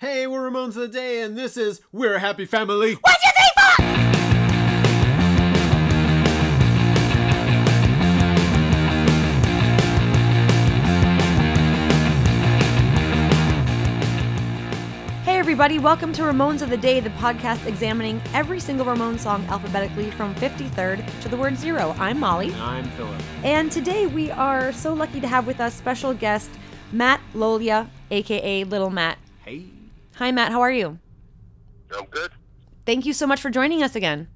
Hey, we're Ramones of the Day, and this is We're a Happy Family. What's your thing for? Hey everybody, welcome to Ramones of the Day, the podcast examining every single Ramones song alphabetically from 53rd to the word zero. I'm Molly, And I'm Philip. and today we are so lucky to have with us special guest Matt Lolia, aka Little Matt. Hey. Hi Matt, how are you? I'm good. Thank you so much for joining us again.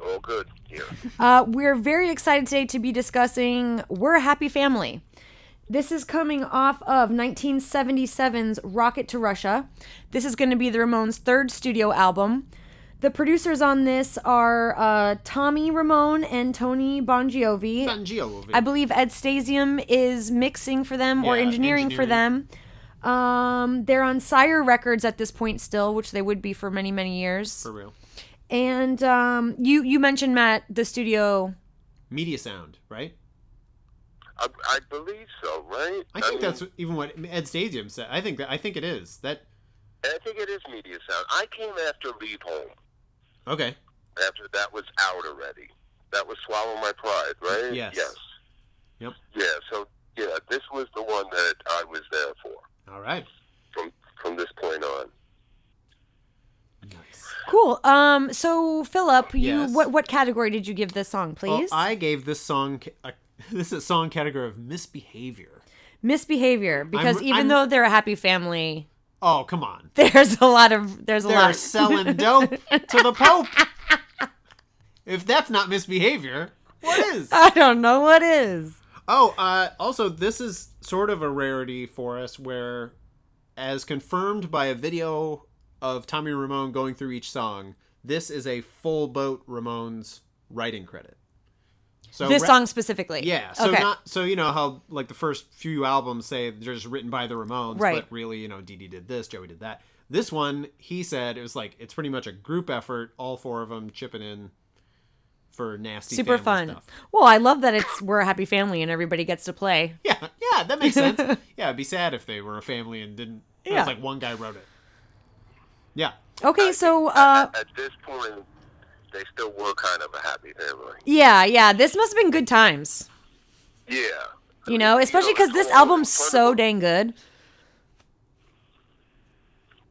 All good. Yeah. Uh, we're very excited today to be discussing We're a Happy Family. This is coming off of 1977's Rocket to Russia. This is going to be the Ramones' third studio album. The producers on this are uh, Tommy Ramone and Tony Bongiovi. Fangio over I believe Ed Stasium is mixing for them or Yeah, engineering, for them. Um, they're on Sire Records at this point still, which they would be for many, many years. For real. And um, you you mentioned Matt the studio Media Sound, right? I, I believe so, right? I think mean, that's even what Ed Stasium said. I think that I think it is. That I think it is media sound. I came after Leave Home. okay. After that was out already. That was Swallow My Pride, right? Yes. Yes. Yep. Yeah. So yeah, this was the one that I was there for All right. from from this point on. Nice. Cool. Um. So Philip, you Yes. what what category did you give this song, Well, please? I gave this song a, this is a song category of misbehavior. Misbehavior, because I'm- even I'm- though they're a happy family, Oh, come on. there's a lot of there's a They're lot. selling dope to the Pope. If that's not misbehavior, what is? I don't know what is. Oh, uh, also, this is sort of a rarity for us where, as confirmed by a video of Tommy Ramone going through each song, this is a full boat Ramones writing credit. So This ra- song specifically. Yeah, so okay. not so you know how like the first few albums say they're just written by the Ramones, Right. but really you know Dee Dee did this, Joey did that. This one, he said it was like it's pretty much a group effort, all four of them chipping in for nasty, Super family fun. stuff. Well, I love that it's we're a happy family and everybody gets to play. Yeah, yeah, that makes sense. yeah, it'd be sad if they were a family and didn't. Yeah. was like one guy wrote it. Yeah, Okay, so uh, At, at this point, they still were kind of a happy family. yeah, yeah, this must have been good times. Yeah. You know, especially because this album's so dang good.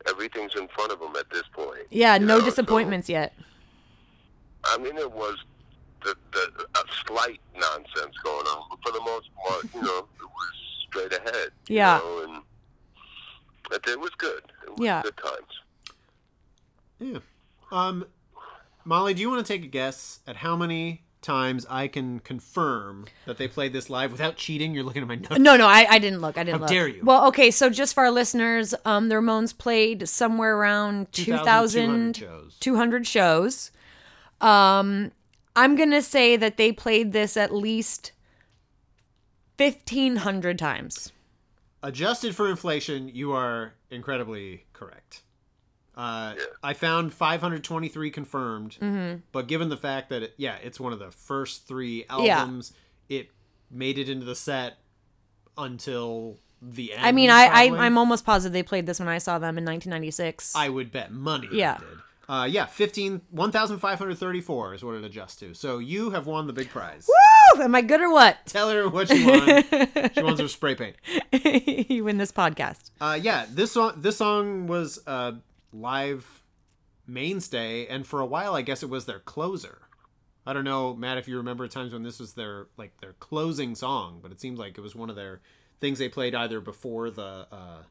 Everything's in front of them at this point. Yeah, no know, so- disappointments yet. I mean, it was the, the a slight nonsense going on, but for the most part, you know, it was straight ahead. you Yeah. know, and it, it was good. It was Yeah. good times. yeah. Um, Molly, do you want to take a guess at how many times I can confirm that they played this live without cheating? You're looking at my notes. No, no, I, I didn't look. I didn't How look. dare you. Well, okay, so just for our listeners, um, the Ramones played somewhere around 2,200 2,200 shows. 200 shows. Um, I'm going to say that they played this at least 1,500 times. Adjusted for inflation, you are incredibly correct. Uh, I found 523 confirmed, Mm-hmm. but given the fact that it, yeah, it's one of the first three Yeah. albums, it made it into the set until the end. I mean, I, probably. I, I'm almost positive they played this when I saw them in 1996. I would bet money. Yeah. Uh, yeah, 15, 1,534 is what it adjusts to. So you have won the big prize. Woo! Am I good or what? Tell her what you want. she wants her spray paint. you win this podcast. Uh, yeah, this song this song was a live mainstay, and for a while, I guess it was their closer. I don't know, Matt, if you remember times when this was their like their closing song, but it seemed like it was one of their things they played either before the uh,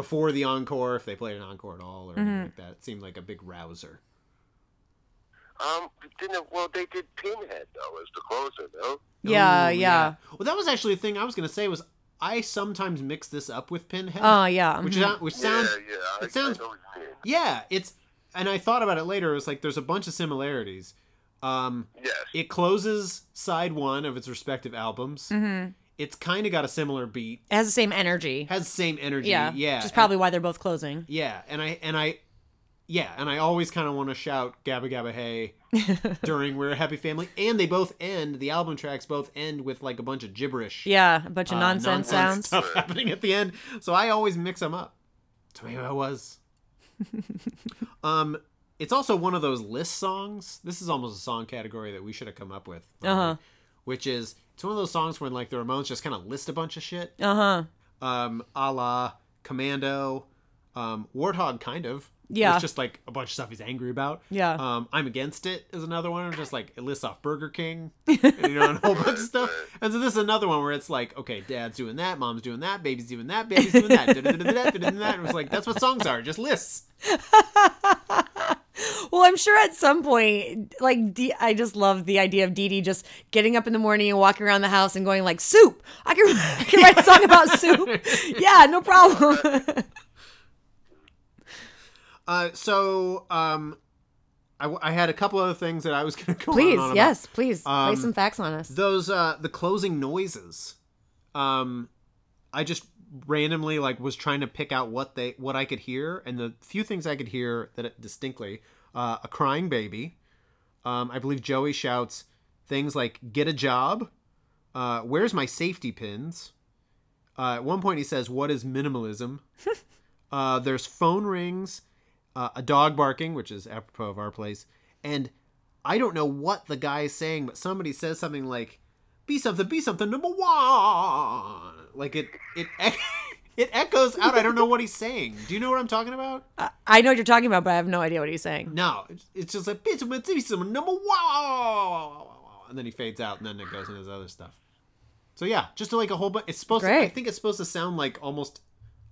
before the encore, if they played an encore at all, or anything like that. It seemed like a big rouser. Um, didn't well they did Pinhead though as the closer, no? Yeah, Ooh, yeah. Well, that was actually a thing I was gonna say was I sometimes mix this up with Pinhead. Oh, yeah. which mhm. is which sounds yeah, yeah. I, it sounds I know what you mean. Yeah, it's and I thought about it later. It was like there's a bunch of similarities. Um, Yes. it closes side one of its respective albums. Mhm. It's kind of got a similar beat, It has the same energy. has the same energy. Yeah. yeah, Which is and- probably why they're both closing. yeah. And I and I, yeah, and I always kind of want to shout "Gabba Gabba Hey" during "We're a Happy Family," and they both end. The album tracks both end with like a bunch of gibberish, Yeah, a bunch of uh, nonsense, sounds. stuff happening at the end. So I always mix them up. So maybe I was. um, it's also one of those list songs. This is almost a song category that we should have come up with. Uh huh. Which is it's one of those songs when like the Ramones just kind of list a bunch of shit, Uh huh. um, a la Commando, um, Warthog, kind of. Yeah. It's just like a bunch of stuff he's angry about. Yeah. Um, I'm against it is another one. Just like it lists off Burger King, and, you know, and a whole bunch of stuff. And so this is another one where it's like, okay, dad's doing that, mom's doing that, baby's doing that, baby's doing that, da-da-da-da. And it was like that's what songs are, just lists. Well, I'm sure at some point, like, D- I just love the idea of Dee Dee just getting up in the morning and walking around the house and going like, "Soup! I can, I can write a song about soup. Yeah, no problem." Uh, so um, I, w- I had a couple other things that I was going to go please, on, on about. yes, please lay Um, some facts on us. those uh the closing noises um i just randomly like was trying to pick out what they what i could hear and the few things i could hear that it distinctly uh a crying baby um i believe joey shouts things like get a job uh where's my safety pins? Uh at one point he says what is minimalism? Uh there's phone rings uh, a dog barking which is apropos of our place and I don't know what the guy is saying, but somebody says something like "Be something, be something, number one." Like it, it, it echoes out. I don't know what he's saying. Do you know what I'm talking about? I- I know what you're talking about, but I have no idea what he's saying. No, it's, it's just like "Be something, be something, number one," and then he fades out, and then it goes into his other stuff. So yeah, just like a whole bunch. It's supposed. To, I think it's supposed to sound like almost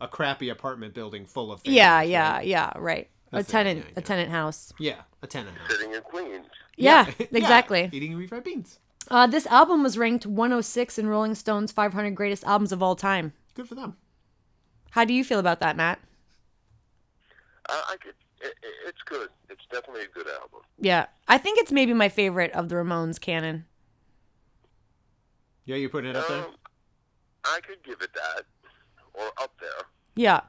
a crappy apartment building full of. Fans, Yeah, yeah, right? yeah, right. That's a tenant, a tenant house. Yeah, a tenant house. Sitting in Queens. Yeah, exactly. Eating refried beans. Uh, this album was ranked 106 in Rolling Stone's 500 greatest albums of all time. Good for them. How do you feel about that, Matt? I, I could. It, it- it's good. It's definitely a good album. Yeah, I think it's maybe my favorite of the Ramones canon. Yeah, you're putting it up there. Um, I could give it that, or up there. Yeah,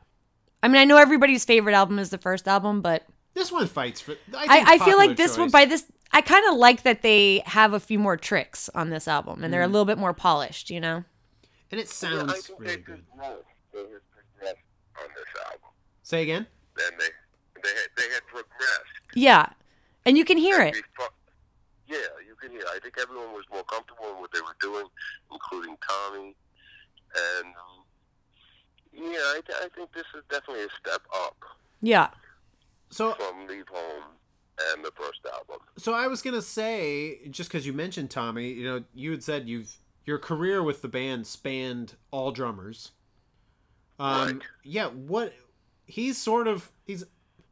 I mean, I know everybody's favorite album is the first album, but This one fights for. I, I, think I feel like popular this one by this. I kind of like that they have a few more tricks on this album, and they're a little bit more polished. You know? and it sounds I think really they good. progressed. They had progressed on this album. Say again. Then they they had they had progressed. Yeah, and you can hear it. Before- yeah, you can hear. I think everyone was more comfortable in what they were doing, including Tommy. And um, yeah, I, I think this is definitely a step up Yeah, So, from Leave Home and the first album. so I was gonna say, just because you mentioned Tommy, you know, you had said you've your career with the band spanned all drummers. Um, Right. yeah. What he's sort of he's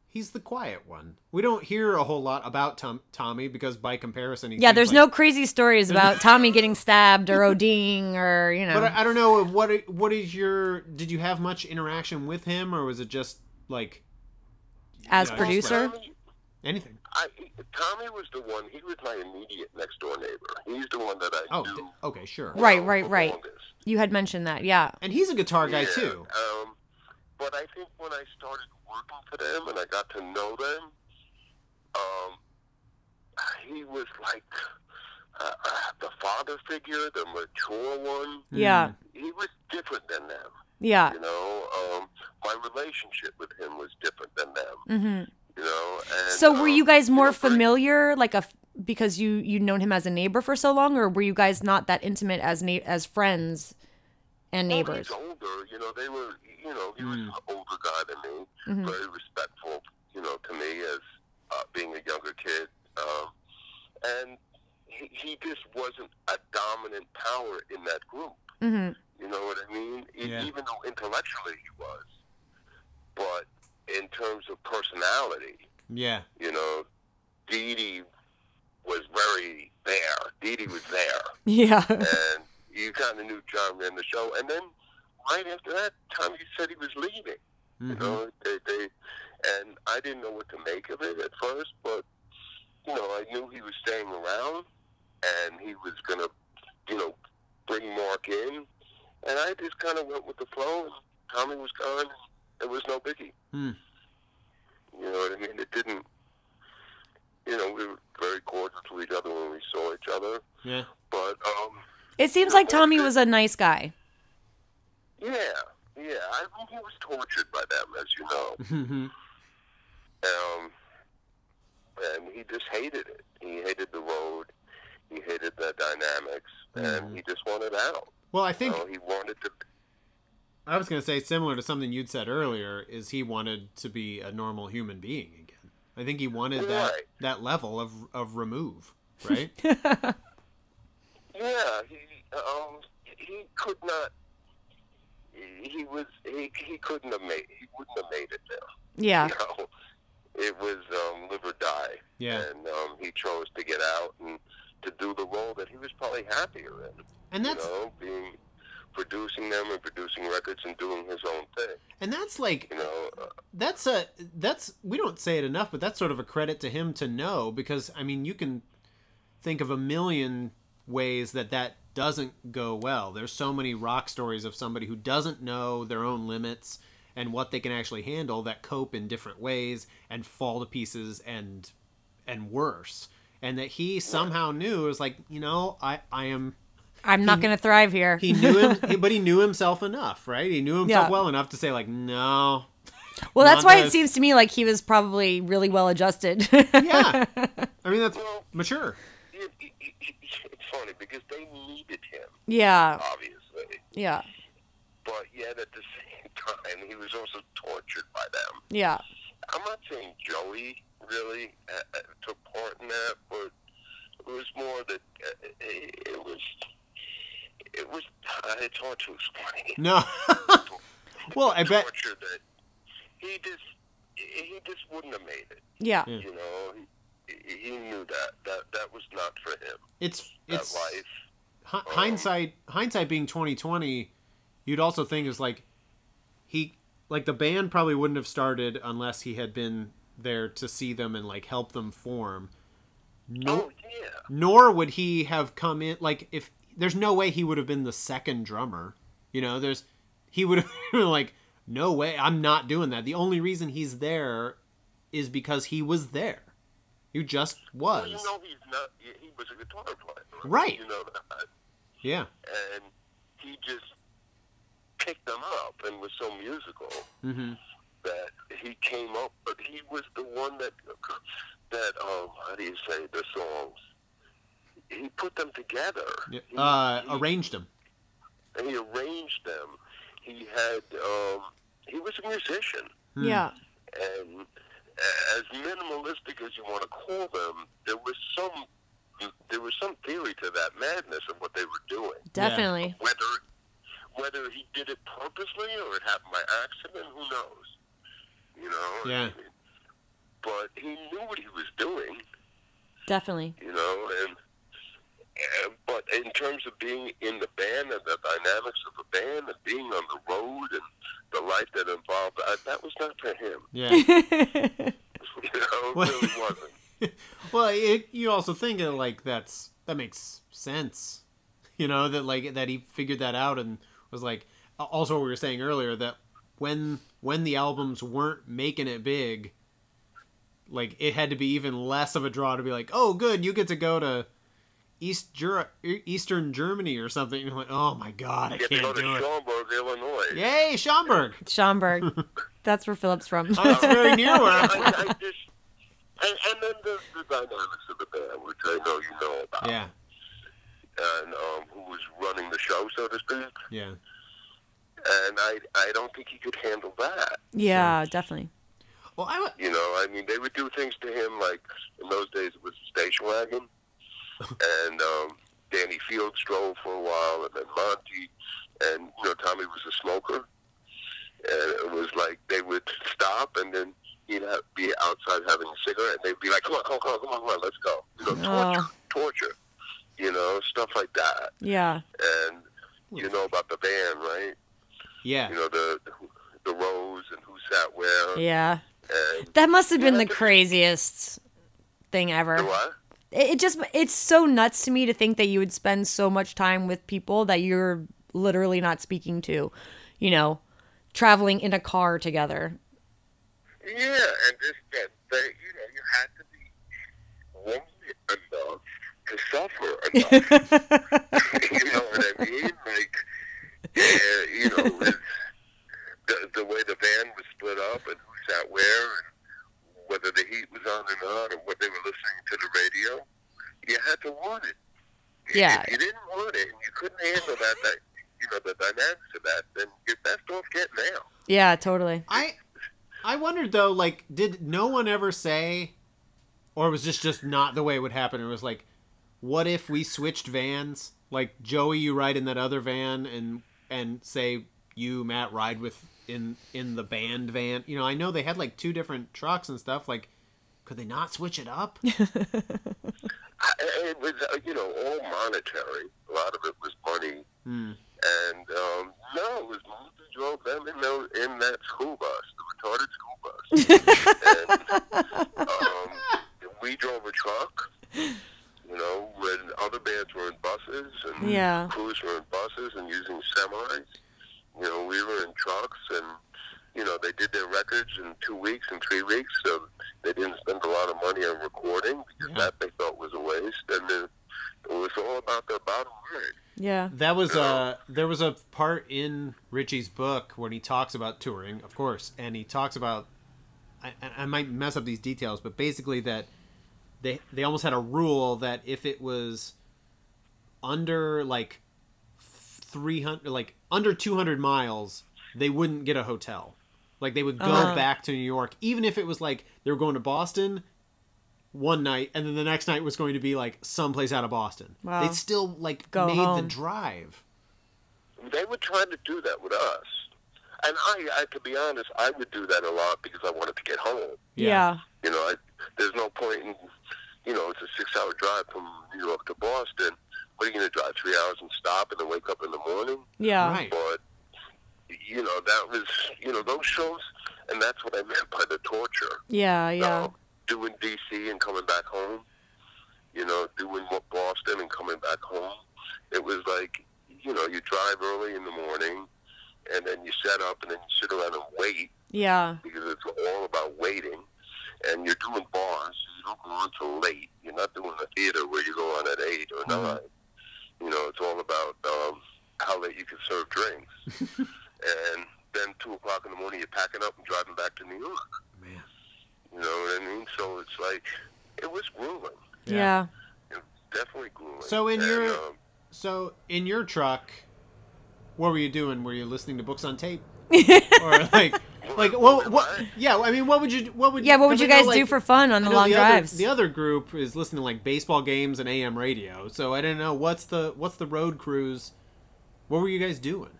he's the quiet one. We don't hear a whole lot about Tom, Tommy because by comparison, he yeah. There's like- no crazy stories about Tommy getting stabbed or ODing or you know. But I, I don't know what what is your did you have much interaction with him or was it just like as yeah, producer. Tommy, anything? I, Tommy was the one. He was my immediate next door neighbor. He's the one that I Oh, knew. d- okay, sure. Right, right, right. longest. You had mentioned that, yeah. And he's a guitar guy Yeah, too. Um, but I think when I started working for them and I got to know them, um, he was like uh, uh, the father figure, the mature one. Yeah, He was different than them. yeah. You know, um, my relationship with him was different than them. hmm You know, and So were um, you guys more know, familiar, like a f- because you you'd known him as a neighbor for so long, or were you guys not that intimate as na- as friends and Well, neighbors? he's older. You know, they were. You know, he was an older guy than me. Mhm. Very respectful. You know, to me as uh, being a younger kid, um, and he, he just wasn't a dominant power in that group. hmm You know what I mean? Yeah. Even though intellectually he was, but in terms of personality, Yeah. you know, Dee Dee was very there. Dee Dee was there Yeah, and you kind of knew John ran the show. And then right after that, Tommy said he was leaving. You Mhm. know, they, they, and I didn't know what to make of it at first, but you know, I knew he was staying around, and he was gonna, you know, bring Mark in, and I just kind of went with the flow. And Tommy was gone. It was no biggie. Hmm. You know what I mean? It didn't. You know, we were very cordial to each other when we saw each other, Yeah. but um, It seems like Tommy was a nice guy. yeah, yeah. I mean, he was tortured by them, as you know. hmm Um, and he just hated it. He hated the road. He hated the dynamics, and he just wanted out. Well, I think know, he wanted to. I was going to say similar to something you'd said earlier is he wanted to be a normal human being again. I think he wanted that Right. that level of of remove, right? Yeah, he um he could not. He was he he couldn't have made he wouldn't have made it there. Yeah. You know, it was um, live or die. Yeah. and um, he chose to get out and to do the role that he was probably happier in. And you that's know, being producing them and producing records and doing his own thing. and that's like You know, uh, that's a that's we don't say it enough, but that's sort of a credit to him to know because I mean you can think of a million ways that that doesn't go well. There's so many rock stories of somebody who doesn't know their own limits and what they can actually handle that cope in different ways and fall to pieces and and worse. And that he somehow knew it was like, you know, I I am I'm not going to thrive here. he knew him he- but he knew himself enough, right? He knew himself Yeah. well enough to say like, no, well, that's not why it seems to me like he was probably really well adjusted. yeah. I mean that's Well- mature. it, it, it, it's funny because they needed him, yeah. obviously, Yeah. but yet at the same time he was also tortured by them. Yeah. I'm not saying Joey really uh, uh, took part in that, but it was more that uh, it, it was. It was. Uh, it's hard to explain. No. well, I bet torture that he just he just wouldn't have made it. Yeah. Yeah. You know, he, he knew that that that was not for him. it's That it's life. hi- hindsight hindsight being 2020 you'd also think is like he like the band probably wouldn't have started unless he had been there to see them and like help them form nor, Oh yeah. nor would he have come in like if there's no way he would have been the second drummer you know there's he would have been like no way i'm not doing that the only reason he's there is because he was there he just was Well, you know he's not. He was a guitar player. Right. You know that, yeah and he just picked them up and was so musical hmm that he came up. But he was the one that that um how do you say the songs? He put them together. yeah. He- uh he- arranged them. and he arranged them. He had um, he was a musician, Hmm. Yeah. and as minimalistic as you want to call them, there was some there was some theory to that madness of what they were doing. Definitely. Whether whether he did it purposely or it happened by accident, who knows? You know. Yeah. But he knew what he was doing, Definitely. you know, and, and but in terms of being in the band and the dynamics of the band and being on the road and the life that involved that, that was not for him. yeah You know, it Well- really wasn't. well it, you also think of like that's that makes sense you know that like that he figured that out and was like also what we were saying earlier that when when the albums weren't making it big like it had to be even less of a draw to be like oh good you get to go to east Ger- eastern germany or something and you're oh my god i You have to go can't to do it Schaumburg, Illinois. yay schaumburg Schaumburg. That's where Philip's from. oh, that's very near where i'm from I just, and, and then the, the dynamics of the band, which I know you know about, yeah and um, who was running the show, so to speak. yeah And I, I don't think he could handle that. yeah, definitely. well i You know, I mean, they would do things to him like in those days it was a station wagon, and um, Danny Fields drove for a while, and then Monty, and you know, Tommy was a smoker, and it was like they would stop, and then he'd have, be outside having a cigarette, and they'd be like, "Come on, come on, come on, come on, come on let's go," you know, torture, Oh. torture, you know, stuff like that, Yeah. and you know about the band, right? yeah You know the the rows and who sat where, Yeah. and That must have been Yeah, the craziest thing ever. the what? It just it's so nuts to me to think that you would spend so much time with people that you're literally not speaking to, you know, traveling in a car together. Yeah, and just that, that you know, you had to be lonely enough to suffer enough. you know what I mean? Like, yeah, you know, it's the the way the van was split up and who sat where and whether the heat was on or not and what they were listening to the radio. You had to want it. Yeah. If you didn't want it and you couldn't handle that, that you know, the dynamics of that, then you're best off getting out. yeah, totally. I I wondered though, like, did no one ever say, or was this just not the way it would happen? It was like, what if we switched vans? Like Joey, you ride in that other van, and and say you Matt ride with in in the band van. You know, I know they had like two different trucks and stuff. Like, could they not switch it up? I, it was, uh, you know, all monetary. A lot of it was money. Hmm. And um, no, it was mostly drove them in, those, in that school bus, the retarded school bus. and, um, we drove a truck. You know, when other bands were in buses and Yeah. crews were in buses and using semis. You know, we were in trucks and you know they did their records in two weeks and three weeks, so they didn't spend a lot of money on recording because Yeah. that they thought was a waste, and then it was all about the bottom line. Yeah. That was uh there was a part in Richie's book when he talks about touring, of course, and he talks about I, I might mess up these details, but basically that they they almost had a rule that if it was under like 300 like under 200 miles, they wouldn't get a hotel. Like they would go Uh-huh. back to New York even if it was like they were going to Boston one night and then the next night was going to be like someplace out of Boston. Wow. They'd still like Go made the drive. They were trying to do that with us, and I, I, to be honest, I would do that a lot because I wanted to get home. Yeah. You know, I, there's no point in, you know, it's a six-hour drive from New York to Boston. What are you going to drive three hours and stop and then wake up in the morning? Yeah. Right. But you know, that was you know those shows, and that's what I meant by the torture. Yeah. Yeah. Uh, doing DC and coming back home. You know, doing Boston and coming back home. It was like, you know, you drive early in the morning, and then you set up, and then you sit around and wait Yeah. because it's all about waiting. And you're doing bars, you don't go on till late. You're not doing the theater where you go on at eight or Mhm. nine. You know, it's all about um, how late you can serve drinks. and then two o'clock in the morning, you're packing up and driving back to New York. Man. You know what I mean? So it's like it was grueling, Yeah. definitely grueling. So in And, your- um, So in your truck, what were you doing? Were you listening to books on tape, or like, like what? What? Yeah, I mean, what would you? What would? Yeah. What would you guys know, do for fun on the know long the drives? Other, the other group is listening to like baseball games and AM radio. So I didn't know what's the what's the road cruise. What were you guys doing?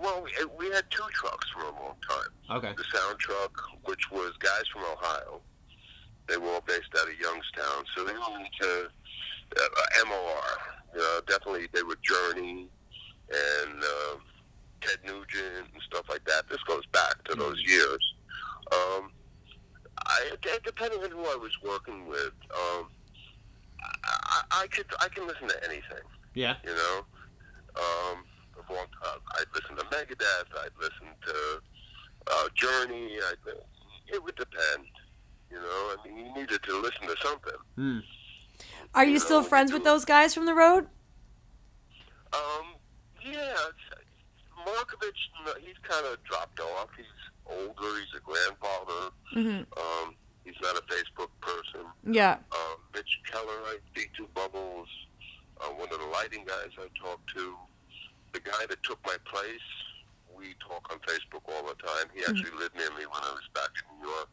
Well, we, we had two trucks for a long time. Okay. the sound truck, which was guys from Ohio. They were all based out of Youngstown, so they were into uh, MOR. Know, definitely they were Journey and uh, Ted Nugent and stuff like that. This goes back to those years. Um, I, depending on who I was working with, um, I, I, I could I can listen to anything Yeah. you know. Um, a long time. I'd listen to Megadeth. I'd listen to uh, Journey. I'd, it would depend. You know, I mean, you needed to listen to something. Hmm. Are you still friends with those guys from the road? Um, yeah, it's- Markovich, he's kind of dropped off. He's older. He's a grandfather. hmm Um, he's not a Facebook person. Yeah. Um, Mitch Keller, I speak to Bubbles. Uh, one of the lighting guys I talked to. The guy that took my place, we talk on Facebook all the time. He actually lived near me when I was back in New York.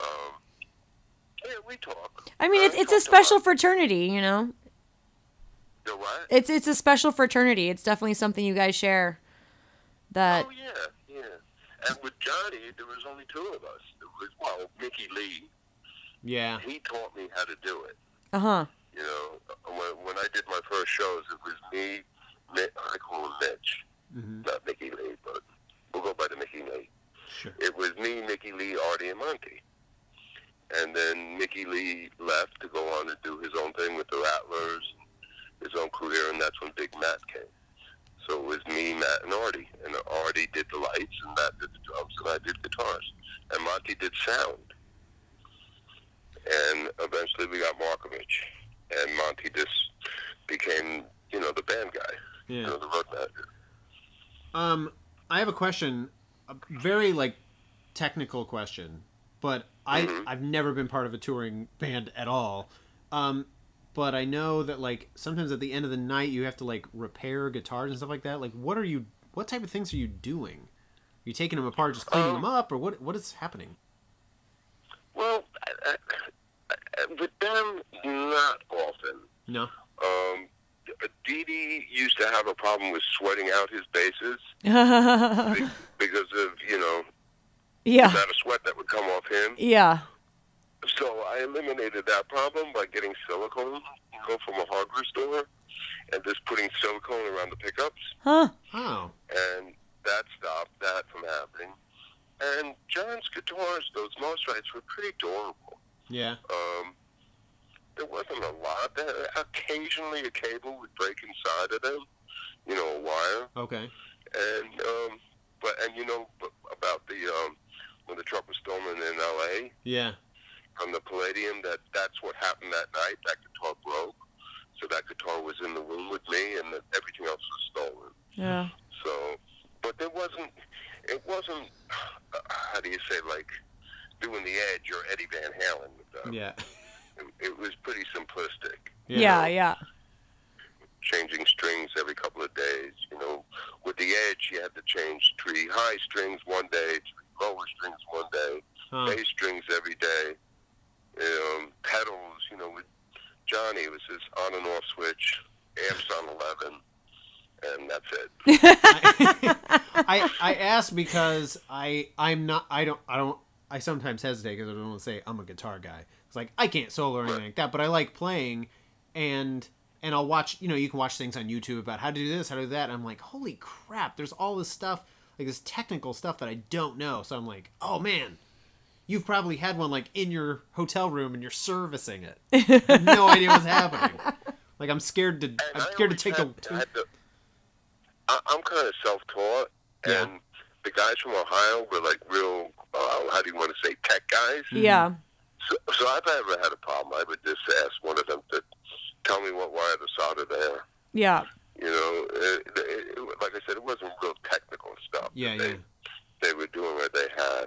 Um, yeah, we talk. I mean, it's it's a special lot. fraternity, you know. The what? It's it's a special fraternity. It's definitely something you guys share. That oh yeah, yeah. And with Johnny, there was only two of us. There was well, Mickey Leigh. Yeah. He taught me how to do it. uh huh. You know, when when I did my first shows, it was me. Mi- I call him Mitch. hmm not Mickey Leigh, but we'll go by the Mickey Leigh. Sure. It was me, Mickey Leigh, Artie, and Monty. And then Mickey Leigh left to go on and do his own thing with the Rattlers, his own career, and that's when Big Matt came. So it was me, Matt, and Artie. And Artie did the lights, and Matt did the drums, and I did guitars. And Monty did sound, and eventually we got Markovich, and Monty just became you know the band guy, you Yeah. the road manager. Um, I have a question, a very like technical question, but I Mhm. I've never been part of a touring band at all. Um, but I know that like sometimes at the end of the night you have to like repair guitars and stuff like that. Like, what are you? What type of things are you doing? Are you taking them apart, just cleaning Um, them up, or what? What is happening? Well, I, I, I, with them, not often. No. Dee Dee used to have a problem with sweating out his basses because of you know the yeah. amount of sweat that would come off him. Yeah. So I eliminated that problem by getting silicone, you know, from a hardware store, and just putting silicone around the pickups, Huh. Oh. and that stopped that from happening. And John's guitars, those Mosrites, were pretty durable. Yeah. Um, there wasn't a lot. There, occasionally, a cable would break inside of them, you know, a wire. Okay. And um, but and you know about the um, when the truck was stolen in L.A. Yeah. from the Palladium. That that's what happened that night. That guitar broke, so that guitar was in the room with me, and that everything else was stolen. Yeah. So, but there wasn't. It wasn't. Uh, how do you say like doing the Edge or Eddie Van Halen with them. Yeah. It, it was pretty simplistic. Yeah. Yeah. changing strings every couple of days. You know, with the edge, you had to change three high strings one day, three lower strings one day, Huh. bass strings every day. Um, pedals, you know, with Johnny, it was his on and off switch, amps on 11, and that's it. I I ask because I I'm not I don't I don't I sometimes hesitate because I don't want to say I'm a guitar guy. It's like I can't solo or anything like that, but I like playing, and and I'll watch you know you can watch things on YouTube about how to do this, how to do that. And I'm like, holy crap! There's all this stuff like this technical stuff that I don't know. So I'm like, oh man. You've probably had one like in your hotel room and you're servicing it. I have no idea what's happening. Like I'm scared to And I'm scared to take had, a had to, I, I'm kind of self-taught, Yeah. and the guys from Ohio were like real, uh, how do you want to say, tech guys. Yeah. So, so if I ever had a problem, I would just ask one of them to tell me what wire to solder there. Yeah. You know, it, it, it, like I said, it wasn't real technical stuff. Yeah, they, yeah. They were doing what they had.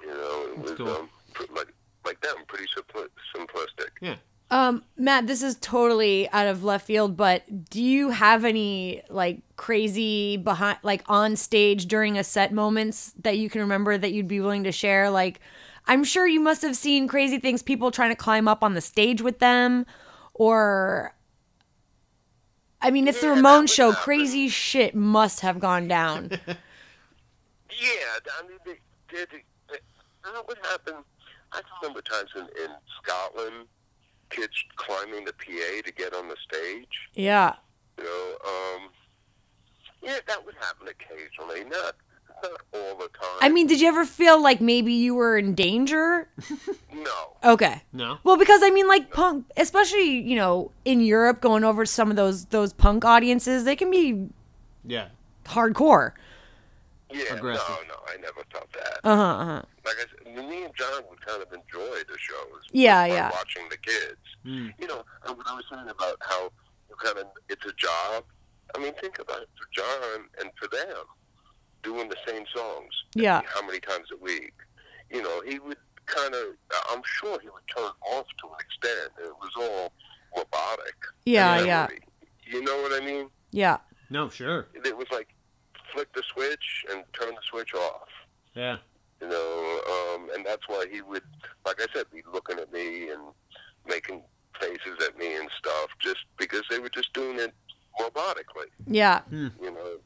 You know, it That's was cool. um, pr- like like them, pretty simpli- simplistic. Yeah. Um, Matt, this is totally out of left field, but do you have any like crazy behind, like on stage during a set moments that you can remember that you'd be willing to share? Like, I'm sure you must have seen crazy things, people trying to climb up on the stage with them, or I mean, it's the Yeah, that Ramones show. happen. Crazy shit must have gone down. Yeah, I mean, they, they, they, that would happen. I remember times in, in Scotland, kids climbing the PA to get on the stage. yeah. You know, um, yeah, that would happen occasionally, not all the time. I mean, did you ever feel like maybe you were in danger? no. Okay. No. Well, because I mean, like punk, especially you know in Europe, going over to some of those those punk audiences, they can be Yeah. hardcore. Yeah, Aggressive. no, no, I never felt that. Uh huh. Uh-huh. Like I said, me and John would kind of enjoy the shows. Yeah, yeah. Watching the kids. Mm. You know, and what I was saying about how you kind of it's a job. I mean, think about it for John and for them doing the same songs. Yeah. How many times a week? You know, he would kind of. I'm sure he would turn off to an extent. It was all robotic. Yeah, yeah. You know what I mean? yeah. No, sure. It was like flick the switch and turn the switch off. Yeah. You know, um, and that's why he would, like I said, be looking at me and making faces at me and stuff, just because they were just doing it robotically. Yeah. You know,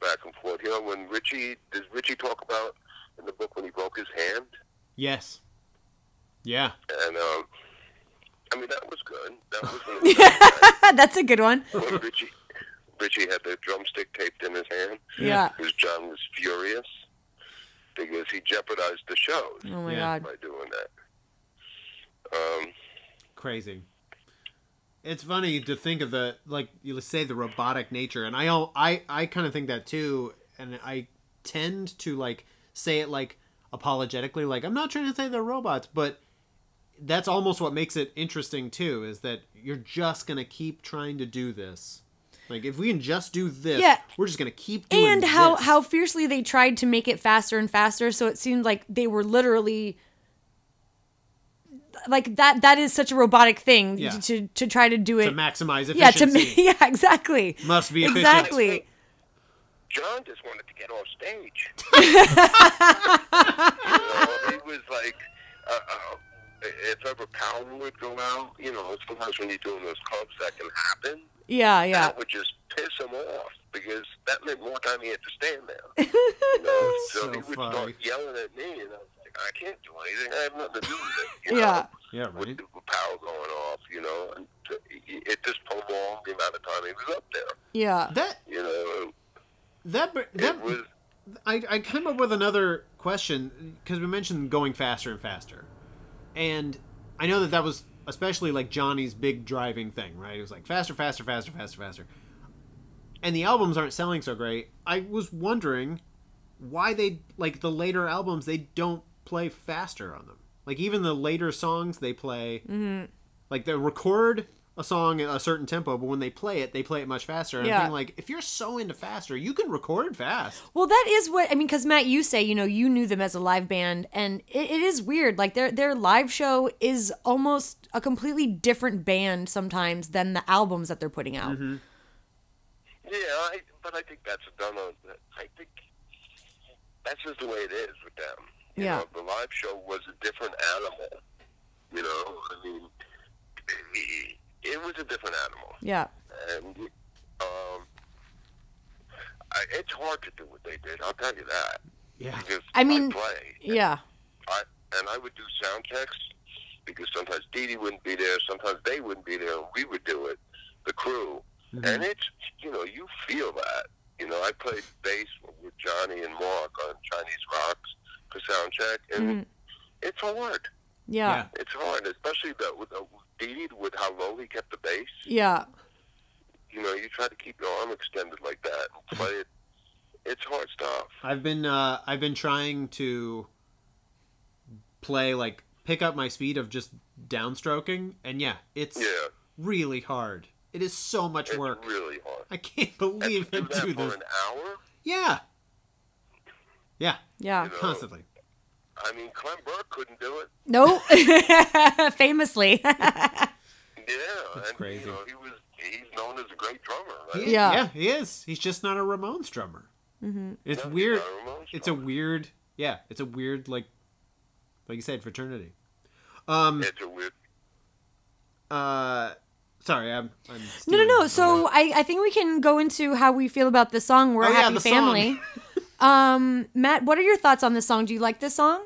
back and forth. You know, when Richie does Richie talk about in the book when he broke his hand, Yes. Yeah. and um, I mean that was good. That was That's a good one. when Richie Richie had the drumstick taped in his hand. Yeah. Because John was furious because he jeopardized the shows. Oh my Yeah. god. by doing that. Um, Crazy. It's funny to think of the like you say the robotic nature, and I I I kind of think that too, and I tend to like say it like apologetically, like I'm not trying to say they're robots, but that's almost what makes it interesting too. Is that you're just gonna keep trying to do this. Like if we can just do this, Yeah. we're just gonna keep doing and how this. how fiercely they tried to make it faster and faster so it seemed like they were literally like that that is such a robotic thing Yeah. to to try to do it to maximize efficiency. yeah to efficiency. yeah exactly Must be efficient. exactly John just wanted to get off stage. you know, he was like, uh, uh, if ever power would go out, you know, sometimes when you're doing those clubs, that can happen. yeah yeah That would just piss him off because that meant more time he had to stand there. You know, so, So he would funny. start yelling at me, and I was like, I can't do anything. I have nothing to do with it. You Yeah. Know? Yeah, With, right. with power going off, you know, and it just prolonged the amount of time he was up there. yeah That You know, that that was. I, I came up with another question because we mentioned going faster and faster, and I know that that was especially like Johnny's big driving thing, right? It was like faster, faster, faster, faster, faster, and the albums aren't selling so great. I was wondering why they like the later albums they don't play faster on them. Like even the later songs they play, mm-hmm. like they record a song at a certain tempo, but when they play it, they play it much faster. And Yeah. I'm thinking like if you're so into faster, you can record fast. Well, that is what I mean. Because Matt, you say you know you knew them as a live band, and it, it is weird. Like their their live show is almost a completely different band sometimes than the albums that they're putting out. Mm-hmm. Yeah, I, but I think that's a done on. I think that's just the way it is with them. You Yeah. know, the live show was a different animal. You know, I mean, it, it was a different animal, Yeah, and um, I, it's hard to do what they did. I'll tell you that. Yeah. Because I mean, play, yeah, I, and I would do sound checks because sometimes Dee Dee wouldn't be there, sometimes they wouldn't be there, and we would do it, the crew. And it's, you know, you feel that. You know, I played bass with Johnny and Mark on Chinese Rocks for sound check, and it's hard. yeah, Yeah. It's hard, especially the, with the, Dee Dee, with how low he kept the bass. yeah. You know, you try to keep your arm extended like that and play it. It's hard stuff. I've been uh, I've been trying to play like pick up my speed of just downstroking, and yeah, it's Yeah, really hard. It is so much it's work. really hard. I can't believe to I do that do for this. an hour. Yeah, yeah, Yeah. You know, constantly. I mean, Clem Burke couldn't do it. No, famously. Yeah, That's and crazy. you know, he was he's known as a great drummer, right? He- Yeah. yeah, he is. He's just not a Ramones drummer. Mm-hmm. It's No, weird. a Ramones It's a weird. Yeah, it's a weird like, like you said, fraternity. Um. It's a weird. Uh. Sorry, I'm. I'm no, no, no. So. I, I think we can go into how we feel about the song. We're Oh, a yeah, happy the song. family. um, Matt, what are your thoughts on this song? Do you like this song?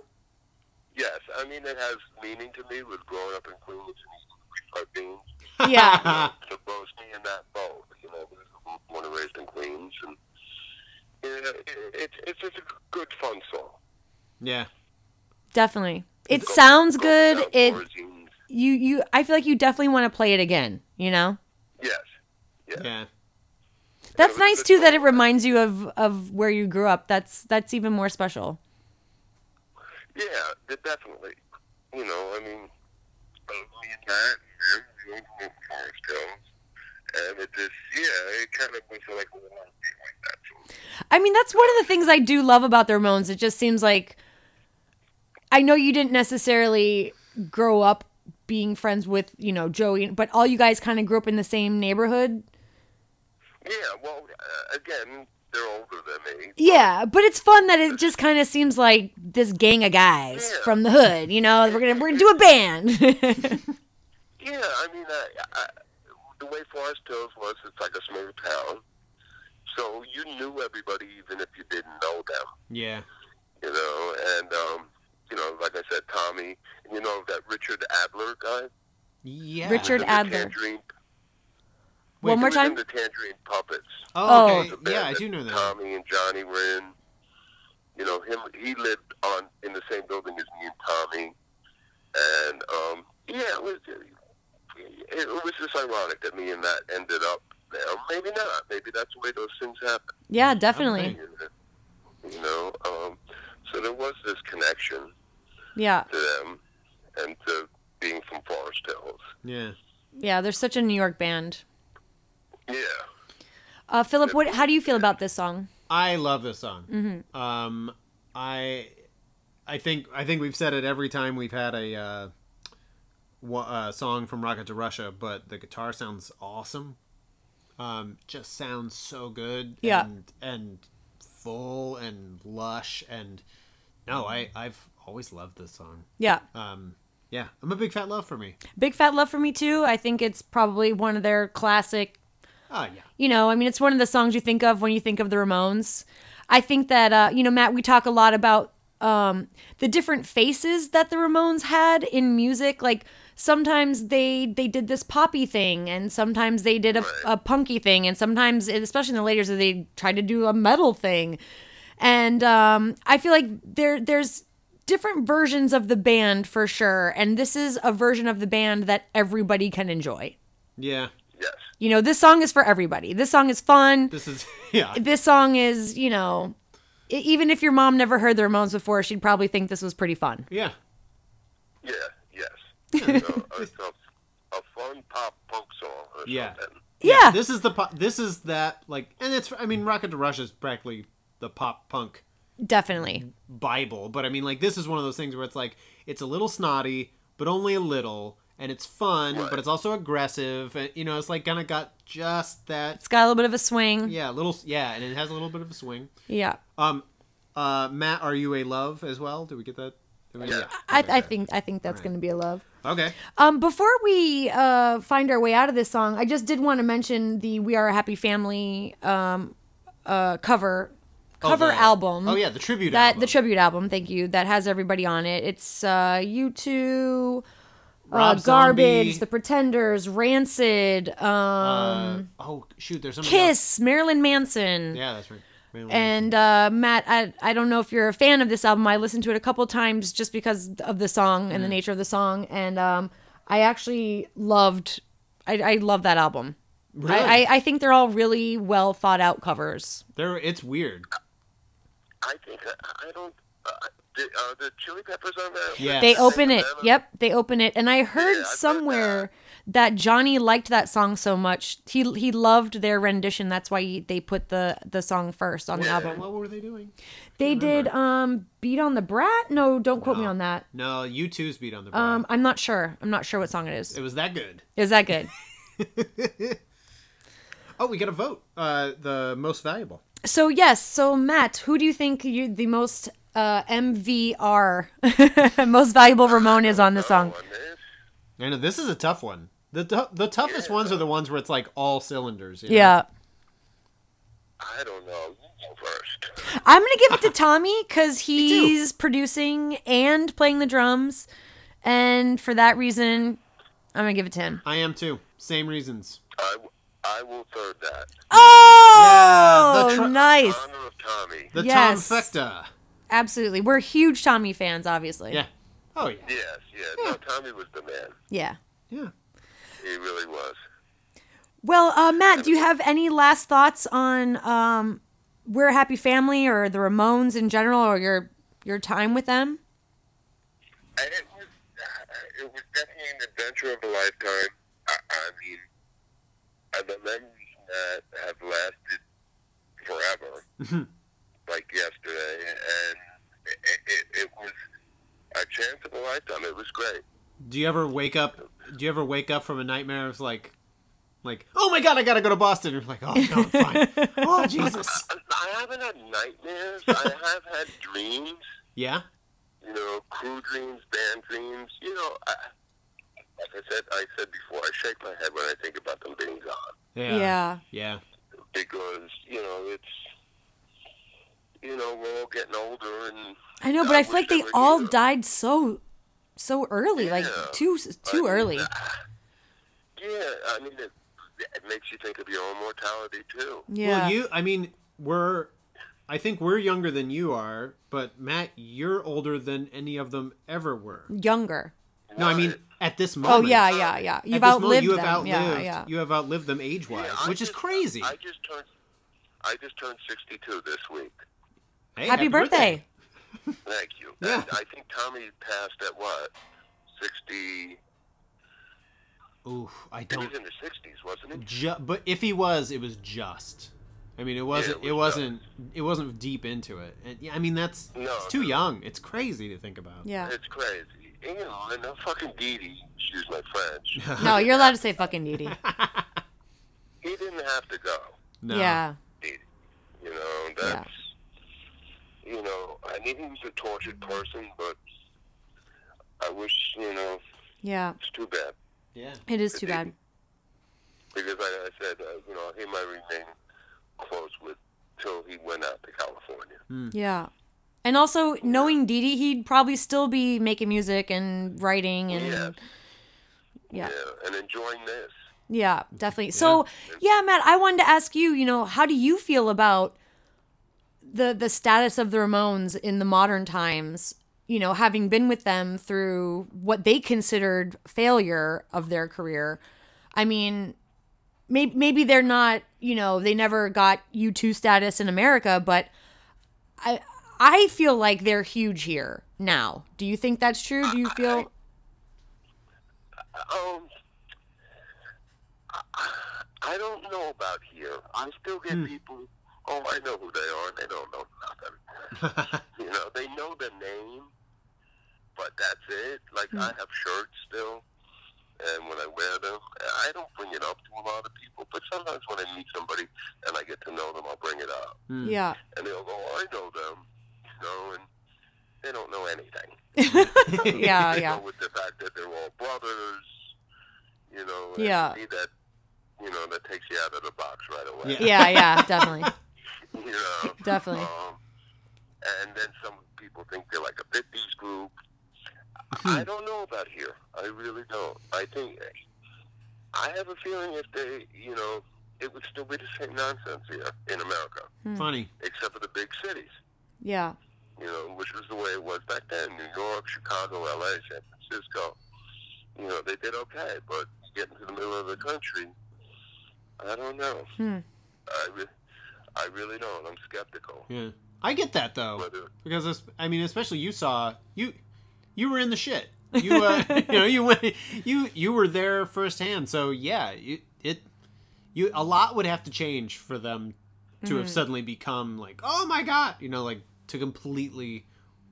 Yes, I mean it has meaning to me with growing up in Queens and eating refried beans. Yeah, to both me and that both. You know, we born and raised in Queens, and yeah, it, it's it's just a good fun song. yeah. definitely. It Go- sounds go good. It outdoorsy. you you. I feel like you definitely want to play it again. You know. Yes. Yeah. Yeah. That's was nice too that it reminds you of of where you grew up. That's that's even more special. Yeah, de- definitely. You know, I mean, me and Matt, and we went to Forest Hills, and it just, yeah, it kind of was like a little thing like that. So, I mean, that's one of the things I do love about the Ramones. It just seems like I know you didn't necessarily grow up being friends with, you know, Joey, but all you guys kind of grew up in the same neighborhood. Yeah, well, uh, again, they're older than me. Yeah, but it's fun that it just kind of seems like this gang of guys Yeah. from the hood. You know, we're gonna we're gonna do a band. Yeah, I mean, uh, I, the way Forest Hills was, it's like a small town. So you knew everybody even if you didn't know them, Yeah. you know, and, um, you know, like I said, Tommy, you know that Richard Adler guy? Yeah. Richard Adler. Tangerine, One more time. the Tangerine Puppets. Oh, Oh. okay. The Yeah, I do know that. Tommy and Johnny were in. You know, him. He lived on in the same building as me and Tommy, and um, yeah, it was. It, was just ironic that me and that ended up there. Maybe not. Maybe that's the way those things happen. yeah, definitely. You know, um, so there there was this connection Yeah. to them and to being from Forest Hills. Yeah. Yeah, they're such a New York band. Yeah. Uh, Philip, what? How do you feel about this song? I love this song. Um, I, I think I think we've said it every time we've had a uh, wa- uh, song from Rocket to Russia, but the guitar sounds awesome. Um, just sounds so good. Yeah. And, and full and lush and no, I I've always loved this song. Yeah, Um, yeah, I'm a big fat love for me. Big Fat Love for Me too. I think it's probably one of their classic. Oh yeah. You know, I mean, it's one of the songs you think of when you think of the Ramones. I think that uh, you know, Matt, we talk a lot about um, the different faces that the Ramones had in music. Like sometimes they they did this poppy thing, and sometimes they did a, a punky thing, and sometimes, especially in the later years, they tried to do a metal thing. And um, I feel like there there's different versions of the band for sure, and this is a version of the band that everybody can enjoy. Yeah. Yes. You know, this song is for everybody. This song is fun. This is yeah. This song is, you know, even if your mom never heard the Ramones before, she'd probably think this was pretty fun. Yeah. Yeah. Yes. so, uh, it's a, a fun pop punk song. Or Yeah. something. Yeah. This is the po- this is that like and it's I mean Rocket to Russia is practically the pop punk Definitely. bible, but I mean like this is one of those things where it's like it's a little snotty, but only a little and it's fun, but it's also aggressive and you know it's like kind of got just that It's got a little bit of a swing. yeah, a little yeah, and it has a little bit of a swing. Yeah. Um uh Matt, are you a love as well? Did we get that? Did we- Yeah. I, I think I think that's going to be a love. Okay. Um, before we uh, find our way out of this song, I just did want to mention the "We Are a Happy Family" um, uh, cover Oh, cover the- album. Oh yeah, the tribute that album. the tribute album. Thank you. That has everybody on it. It's uh, U2, uh, garbage, Zombie. the Pretenders, Rancid, um, uh, oh shoot, there's somebody Kiss, Marilyn Manson. Yeah, that's right. Marilyn And uh, Matt, I, I don't know if you're a fan of this album. I listened to it a couple times just because of the song and the nature of the song, and um, I actually loved. I, I love that album. Really? I, I, I think they're all really well thought out covers. They're, it's weird. I think I, I don't. Uh, the, uh, the Chili Peppers on that. Yeah. They Sing open it. them? Yep, they open it. And I heard Yeah, I've heard somewhere that. Johnny liked that song so much. He he loved their rendition. That's why he, they put the the song first on the album. What were they doing? They did um Beat on the Brat? No, don't quote me on that. No, U2's beat on the Um um, I'm not sure. I'm not sure what song it is. It was that good. Is that good? Oh, we got a vote. Uh, the most valuable. So yes, so Matt, who do you think you the most uh MVR most valuable Ramone is on the song? On? I know this is a tough one. The tou- the toughest ones are the ones where it's like all cylinders. you know? Yeah. I don't know. First. I'm gonna give it to Tommy because he's producing and playing the drums, and for that reason, I'm gonna give it to him. I am too. Same reasons. I, I will third that. Oh, Yeah, the tr- nice! Honor of Tommy. The Yes. Tom Fecta. Absolutely, we're huge Tommy fans, obviously. Yeah. Oh yeah. Yes, yeah. No, Tommy was the man. Yeah. Yeah. He really was. Well, uh, Matt, do you have any last thoughts on um, "We're a Happy Family" or the Ramones in general, or your your time with them? And it was, uh, it was definitely an adventure of a lifetime. I, I mean, uh, the memories that have lasted forever, like yesterday, and it, it, it was a chance of a lifetime. It was great. Do you ever wake up? Do you ever wake up from a nightmare of like, like, oh my god, I gotta go to Boston? You're like, oh no, I'm fine. oh Jesus. I, I haven't had nightmares. I have had dreams. Yeah. You know, crew dreams, band dreams. You know, I, like I said, I said before, I shake my head when I think about them being gone. Yeah. Yeah. Yeah. because you know it's you know we're all getting older and I know, but I I feel like they they all here. died so so early, like too too I mean, early. yeah i mean it, it makes you think of your own mortality too Yeah. Well, you. I mean, we're. I think we're younger than you are, but Matt, you're older than any of them ever were. Younger. No, I mean at this oh, moment. Oh yeah, yeah, yeah. You've this moment, outlived you have them. outlived. yeah, yeah. You have outlived them age-wise, Yeah, I which is crazy. i just turned i just turned 62 this week Hey, happy, birthday. Thank you. Yeah. I think Tommy passed at what? 60. Ooh, I don't. He was in the 60s, wasn't he? Ju- but if he was, it was just. I mean, it wasn't. it it, was wasn't. It wasn't deep into it. And, yeah, I mean, that's No, it's too no. young. It's crazy to think about. Yeah. It's crazy. And, you know, and the fucking Dee Dee, excuse my French, No, you're allowed to say fucking Dee Dee. he didn't have to go. No. Yeah. Dee Dee. You know, that's, you know, I mean, he was a tortured person, but I wish, you know, Yeah. it's too bad. Yeah. It is too bad. Because, like I said, uh, you know, he might remain close with till he went out to California. Yeah. And also knowing Dee Dee, he'd probably still be making music and writing and Yes. yeah. Yeah, and enjoying this. Yeah, definitely. So, yeah, Matt, I wanted to ask you, you know, how do you feel about the the status of the Ramones in the modern times, you know, having been with them through what they considered failure of their career? I mean, maybe maybe they're not, you know, they never got U2 status in America, but I I feel like they're huge here now. Do you think that's true? Do you feel Um, I, I don't know about here. I still get Hmm. people. Oh, I know who they are. and They don't know nothing. you know, they know the name, but that's it. Like Hmm. I have shirts still, and when I wear them, I don't bring it up to a lot of people. But sometimes when I meet somebody and I get to know them, I'll bring it up, yeah. and they'll go, oh, "I know them," you know, and they don't know anything. yeah, They yeah. go with the fact that they're all brothers, you know. and Yeah. That you know that takes you out of the box right away. Yeah. Yeah, yeah, definitely. You know. Definitely. Um, and then some people think they're like a '50s group. Hmm. I don't know about here. I really don't. I think I have a feeling if they, you know, it would still be the same nonsense here in America, Funny. except for the big cities. Yeah. you know, which was the way it was back then. New York, Chicago, L.A., San Francisco. You know, they did okay, but getting to the middle of the country, I don't know. Hmm. I, re- I really don't. I'm skeptical. Yeah. I get that though. Whether because it's, I mean, especially you saw you you were in the shit. You uh, you know you went you you were there firsthand. So yeah, you, it you a lot would have to change for them to have suddenly become like oh my god, you know, like to completely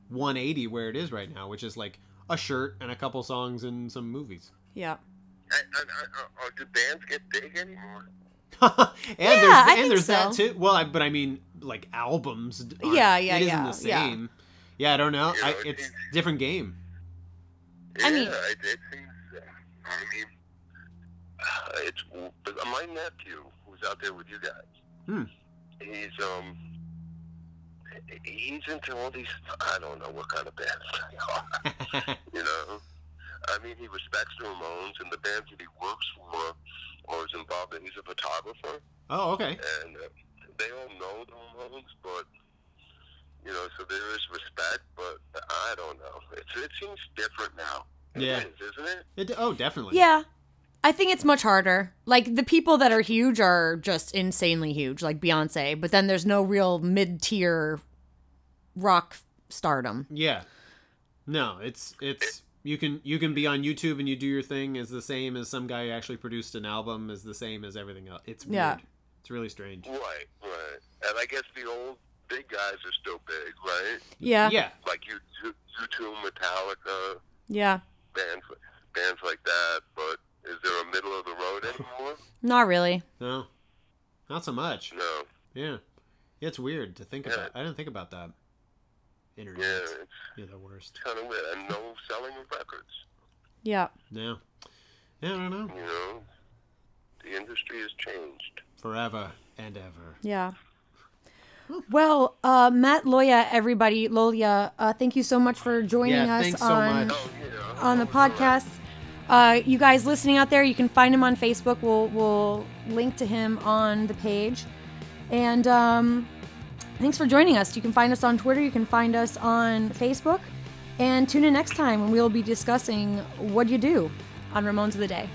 180 where it is right now, which is like a shirt and a couple songs and some movies. Yeah. and, and, uh, uh, do bands get big anymore? and Yeah, there's I and think there's that too. Well, I, but I mean, like albums. aren't- Yeah, yeah, it isn't the same. Yeah, I don't know. You I, know, it's it's- different game. I mean- it, it seems. Uh, I mean, uh, it's but my nephew who's out there with you guys. Hmm. He's um. He's into all these. I don't know what kind of bands they are. You know, I mean, he respects the Ramones and the bands that he works for or is involved in. He's a photographer, oh, okay. and uh, they all know the Ramones, but you know, so there is respect. But I don't know. It's, it seems different now. It Yeah. is, isn't it? It, oh, definitely. Yeah. I think it's much harder. Like the people that are huge are just insanely huge, like Beyonce, but then there's no real mid-tier rock stardom. Yeah. No, it's it's you can you can be on YouTube and you do your thing is the same as some guy who actually produced an album is the same as everything else. It's weird. Yeah. It's really strange. Right, right. And I guess the old big guys are still big, right? Yeah. Yeah. Like you, you, you two, Metallica, Yeah. bands, bands like that. But is there a middle of the road anymore? Not really. No. Not so much. No. Yeah. It's weird to think Yeah. about. I didn't think about that. Internet. Yeah, it's You're the worst. kind of weird. And no selling of records. Yeah. No. Yeah, I don't know. You know, the industry has changed. Forever and ever. Yeah. Well, uh, Matt Loya, everybody, Loya, uh, thank you so much for joining Yeah, us thanks so on much. Oh, yeah. on the podcast. Uh, you guys listening out there, you can find him on Facebook. We'll we'll link to him on the page. And um, thanks for joining us. You can find us on Twitter. You can find us on Facebook. And tune in next time when we'll be discussing what you do on Ramones of the Day.